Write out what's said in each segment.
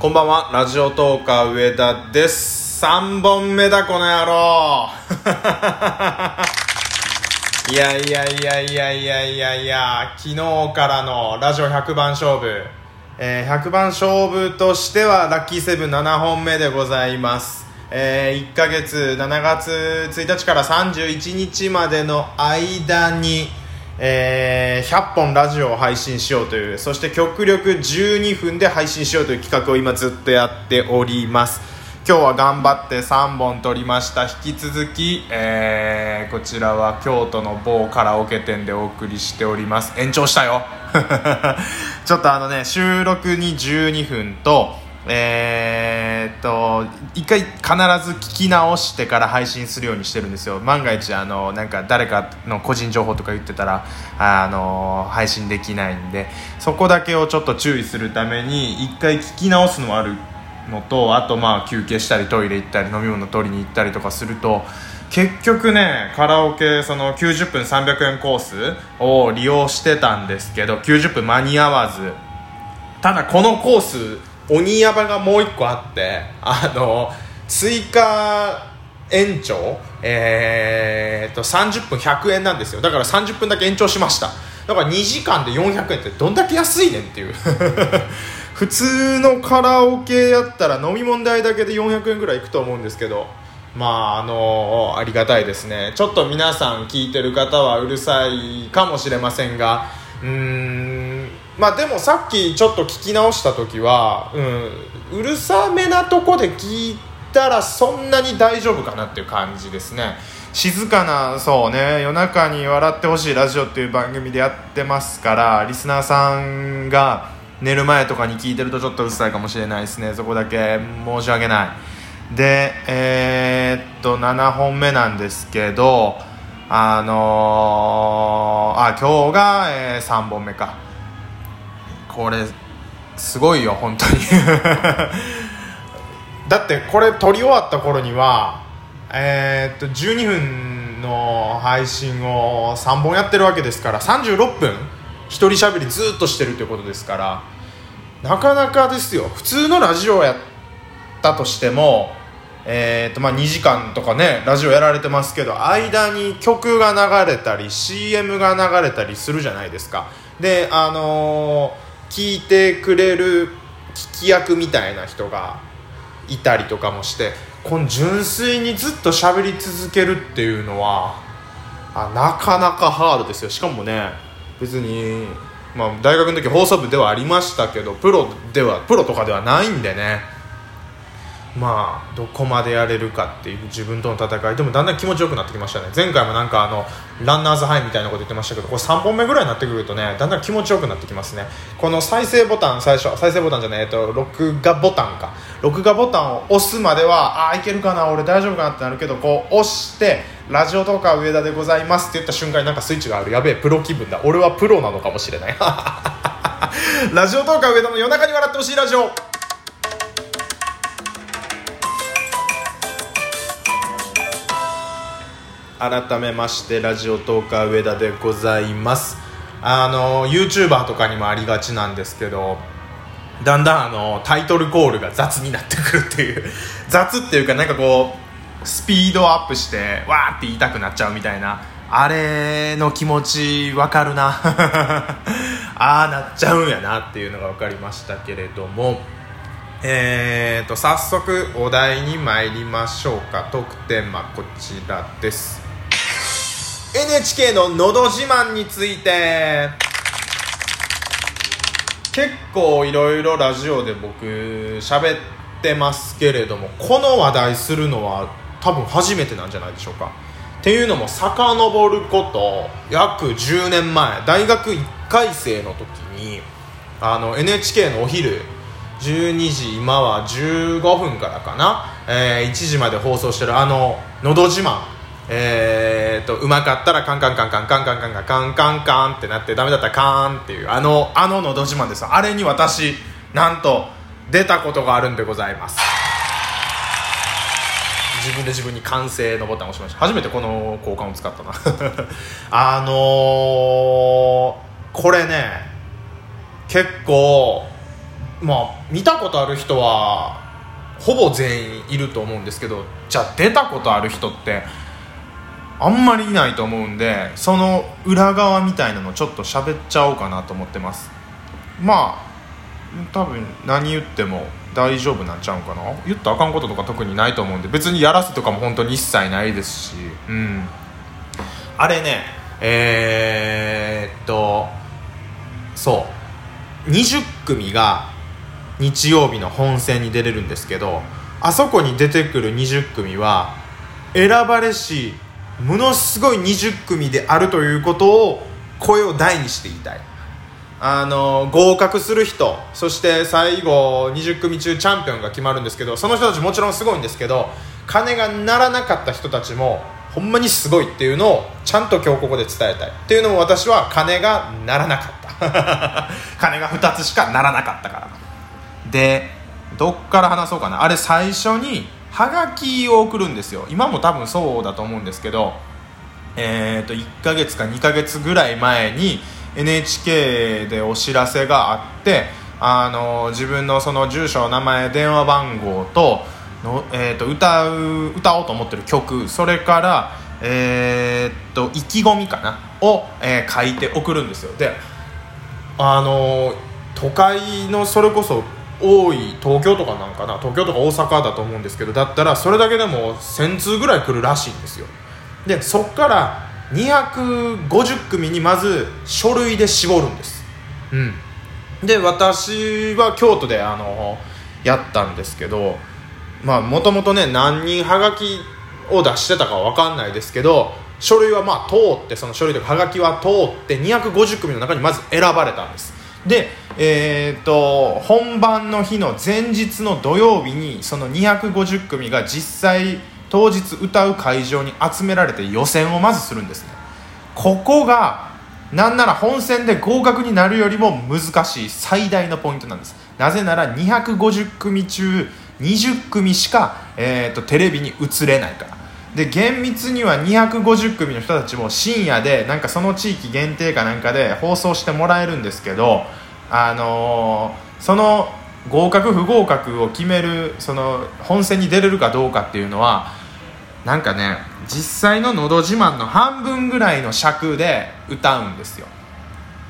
こんばんは。ラジオトーカー上田です。3本目だこの野郎。いやいやいやいやいやいや。いや昨日からのラジオ100番勝負、えー、100番勝負としてはラッキーセブン7本目でございます。えー、1ヶ月7月1日から31日までの間にえー、100本ラジオを配信しようというそして極力12分で配信しようという企画を今ずっとやっております。今日は頑張って3本撮りました。引き続き、えー、こちらは京都の某カラオケ店でお送りしております。延長したよ。ちょっとあのね収録に12分とえー、っと一回必ず聞き直してから配信するようにしてるんですよ。万が一あのなんか誰かの個人情報とか言ってたらあの配信できないんで。そこだけをちょっと注意するために一回聞き直すのもあるのとあとまあ休憩したりトイレ行ったり飲み物取りに行ったりとかすると結局ねカラオケその90分300円コースを利用してたんですけど90分間に合わずただこのコース鬼ヤバがもう1個あってあの追加延長えー、っと30分100円なんですよ。だから30分だけ延長しました。だから2時間で400円ってどんだけ安いねんっていう。普通のカラオケやったら飲み物代だけで400円ぐらいいくと思うんですけどまああのありがたいですね。ちょっと皆さん聞いてる方はうるさいかもしれませんがうーんまあでもさっきちょっと聞き直した時は、うん、うるさめなとこで聞いたらそんなに大丈夫かなっていう感じですね。静かなそうね夜中に笑ってほしいラジオっていう番組でやってますからリスナーさんが寝る前とかに聞いてるとちょっとうるさいかもしれないですね。そこだけ申し訳ない。でえー、っと7本目なんですけどあのー、あ今日が、えー、3本目か。これすごいよ本当に。だってこれ撮り終わった頃にはえー、っと12分の配信を3本やってるわけですから36分一人しゃべりずっとしてるということですからなかなかですよ。普通のラジオやったとしてもえーとまあ、2時間とかねラジオやられてますけど間に曲が流れたり CM が流れたりするじゃないですか。であのー、聞いてくれる聞き役みたいな人がいたりとかもしてこの純粋にずっと喋り続けるっていうのはあなかなかハードですよ。しかもね別に、まあ、大学の時放送部ではありましたけどプロではプロとかではないんでね。まあどこまでやれるかっていう自分との戦い。でもだんだん気持ちよくなってきましたね。前回もなんかあのランナーズハイみたいなこと言ってましたけどこれ3本目ぐらいになってくるとねだんだん気持ちよくなってきますね。この再生ボタン最初再生ボタンじゃない、えっと、録画ボタンか。録画ボタンを押すまではああいけるかな俺大丈夫かなってなるけどこう押してラジオとか上田でございますって言った瞬間になんかスイッチがある。やべえプロ気分だ。俺はプロなのかもしれない。ラジオトーカー上田の夜中に笑ってほしいラジオ。改めましてラジオトーカー上田でございます。あの YouTuber とかにもありがちなんですけどだんだんあのタイトルコールが雑になってくるっていう。雑っていうかなんかこうスピードアップしてわーって言いたくなっちゃうみたいな。あれの気持ちわかるな。ああなっちゃうんやなっていうのが分かりましたけれども。えーと早速お題に参りましょうか。トークテーマこちらです。NHK の「のど自慢」について。結構いろいろラジオで僕喋ってますけれどもこの話題するのは多分初めてなんじゃないでしょうか。っていうのも遡ること約10年前大学1回生の時にあの NHK のお昼12時今は15分からかな、えー、1時まで放送してるあの「のど自慢」えー、とうまかったらカンカンカンカンカンカンカンカンカンカンカンってなってダメだったらカーンっていうあのあののど自慢です。あれに私なんと出たことがあるんでございます。自分で自分に完成のボタンを押しました。初めてこの交換を使ったな。あのー、これね結構まあ見たことある人はほぼ全員いると思うんですけどじゃあ出たことある人ってあんまりいないと思うんでその裏側みたいなのちょっと喋っちゃおうかなと思ってます。まあ多分何言っても大丈夫なんちゃうかな？言ったらあかんこととか特にないと思うんで別にやらせとかも本当に一切ないですしうん。あれねえー、っとそう。20組が日曜日の本戦に出れるんですけどあそこに出てくる20組は選ばれしものすごい20組であるということを声を大にして言いたい。あの合格する人そして最後20組中チャンピオンが決まるんですけどその人たちもちろんすごいんですけど金が鳴らなかった人たちもほんまにすごいっていうのをちゃんと今日ここで伝えたい。っていうのも私は金が鳴らなかった。金が2つしか鳴らなかったから。でどっから話そうかな。あれ最初にハガキを送るんですよ。今も多分そうだと思うんですけどえー、と1ヶ月か2ヶ月ぐらい前に NHK でお知らせがあってあの自分のその住所名前電話番号との、えー、と歌う歌おうと思ってる曲それからえー、っと意気込みかなを、えー、書いて送るんですよ。であの都会のそれこそ多い東京とかなんかな東京とか大阪だと思うんですけどだったらそれだけでも1000通ぐらい来るらしいんですよ。でそっから250組にまず書類で絞るんです。うん。で私は京都であのやったんですけどまあもともとね何人はがきを出してたかは分かんないですけど書類はまあ通ってその書類とかはがきは通って250組の中にまず選ばれたんです。でえーと、本番の日の前日の土曜日にその250組が実際当日歌う会場に集められて予選をまずするんですね。ここがなんなら本戦で合格になるよりも難しい最大のポイントなんです。なぜなら250組中20組しか、えーと、とテレビに映れないから。で厳密には250組の人たちも深夜でなんかその地域限定かなんかで放送してもらえるんですけどあのー、その合格不合格を決めるその本戦に出れるかどうかっていうのはなんかね実際の「のど自慢」の半分ぐらいの尺で歌うんですよ。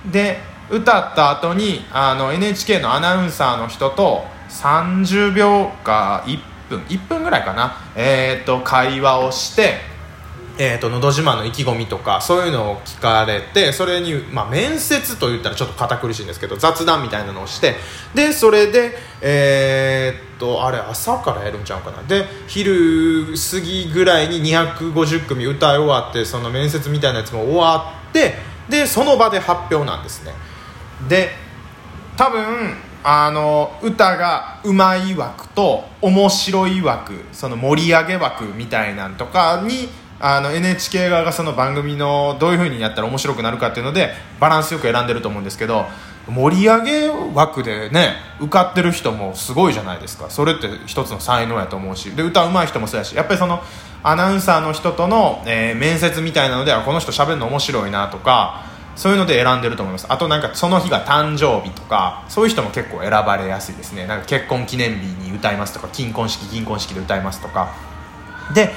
で歌った後にあに NHK のアナウンサーの人と30秒か1分1分ぐらいかな、えーと会話をしてえーと、のど自慢の意気込みとかそういうのを聞かれてそれに、まあ、面接と言ったらちょっと堅苦しいんですけど雑談みたいなのをしてでそれで、えー、っとあれ朝からやるんちゃうかな。で昼過ぎぐらいに250組歌い終わってその面接みたいなやつも終わってでその場で発表なんですね。で多分あの歌がうまい枠と面白い枠その盛り上げ枠みたいなんとかにあの NHK 側がその番組のどういう風にやったら面白くなるかっていうのでバランスよく選んでると思うんですけど盛り上げ枠でね受かってる人もすごいじゃないですか。それって一つの才能やと思うし。で歌うまい人もそうやしやっぱりそのアナウンサーの人との、えー、面接みたいなのではこの人喋るの面白いなとかそういうので選んでると思います。あとなんかその日が誕生日とかそういう人も結構選ばれやすいですね。なんか結婚記念日に歌いますとか金婚式銀婚式で歌いますとか。で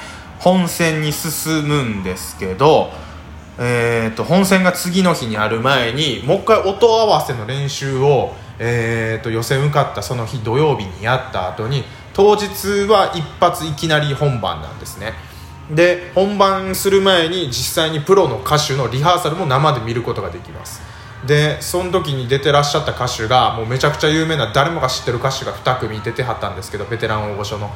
本戦に進むんですけど、えーと、本戦が次の日にある前にもう一回音合わせの練習を、えーと、予選受かったその日土曜日にやった後に当日は一発いきなり本番なんですね。で本番する前に実際にプロの歌手のリハーサルも生で見ることができます。でその時に出てらっしゃった歌手がもうめちゃくちゃ有名な誰もが知ってる歌手が2組出てはったんですけどベテラン大御所の。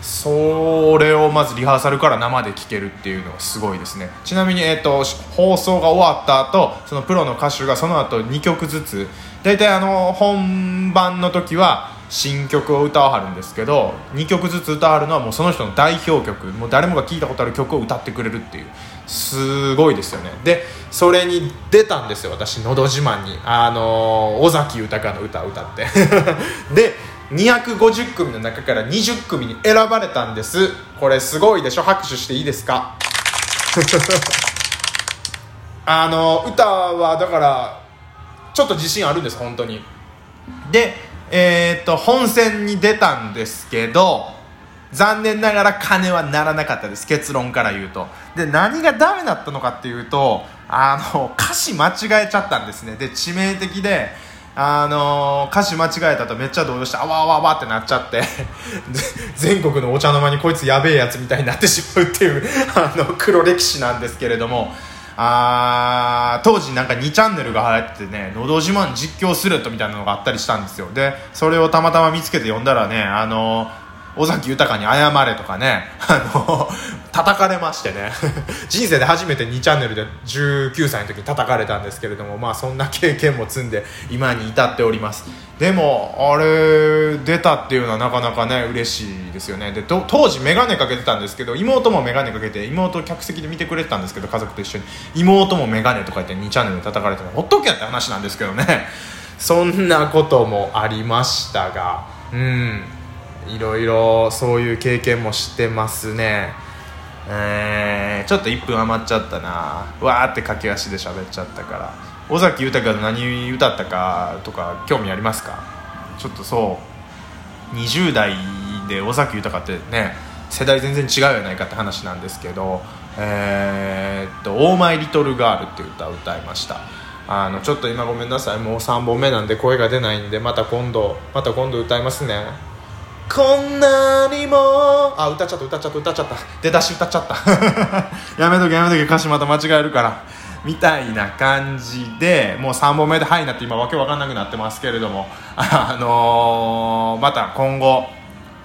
それをまずリハーサルから生で聴けるっていうのはすごいですね。ちなみに、えーと、放送が終わった後そのプロの歌手がその後2曲ずつ大体あの本番の時は新曲を歌わはるんですけど2曲ずつ歌わはるのはもうその人の代表曲。もう誰もが聴いたことある曲を歌ってくれるっていう。すごいですよね。でそれに出たんですよ私「のど自慢に」あの尾崎豊の歌を歌って。で250組の中から20組に選ばれたんです。これすごいでしょ？拍手していいですか？あの歌はだからちょっと自信あるんです本当に。でえー、っと本戦に出たんですけど残念ながら金はならなかったです。結論から言うと。で何がダメだったのかっていうとあの歌詞間違えちゃったんですね。で致命的であの歌詞間違えたとめっちゃ動揺してあわあわあわってなっちゃって。全国のお茶の間にこいつやべえやつみたいになってしまうっていうあの黒歴史なんですけれども。あ当時なんか2チャンネルが流行っててね「のど自慢実況すると」みたいなのがあったりしたんですよ。でそれをたまたま見つけて読んだらねあのー尾崎豊に謝れとかね、あの、叩かれましてね、人生で初めて2チャンネルで19歳の時に叩かれたんですけれども、まあそんな経験も積んで今に至っております。でも、あれ、出たっていうのはなかなかね、嬉しいですよね。で、当時メガネかけてたんですけど、妹もメガネかけて、妹客席で見てくれてたんですけど、家族と一緒に。妹もメガネとか言って2チャンネルで叩かれてほっとけやって話なんですけどね。そんなこともありましたが、うん。いろいろそういう経験もしてますね。えー、ちょっと1分余っちゃったな。わーって駆け足で喋っちゃったから。尾崎豊が何歌ったかとか興味ありますか？ちょっとそう。20代で尾崎豊ってね世代全然違うやないかって話なんですけどえー、っと「オーマイ・リトル・ガール」っていう歌を歌いました。あのちょっと今ごめんなさい。もう3本目なんで声が出ないんでまた今度また今度歌いますね。こんなにも。あ歌っちゃった歌っちゃった歌っちゃった。出だし歌っちゃった。やめとけやめとけ歌詞また間違えるから。みたいな感じでもう3本目で「はい」なって今わけわかんなくなってますけれども。あのー、また今後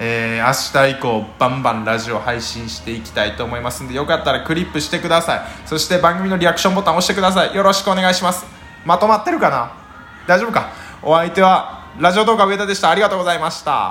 えー、明日以降バンバンラジオ配信していきたいと思いますんでよかったらクリップしてください。そして番組のリアクションボタン押してください。よろしくお願いします。まとまってるかな？大丈夫か？お相手はラジオ動画上田でした。ありがとうございました。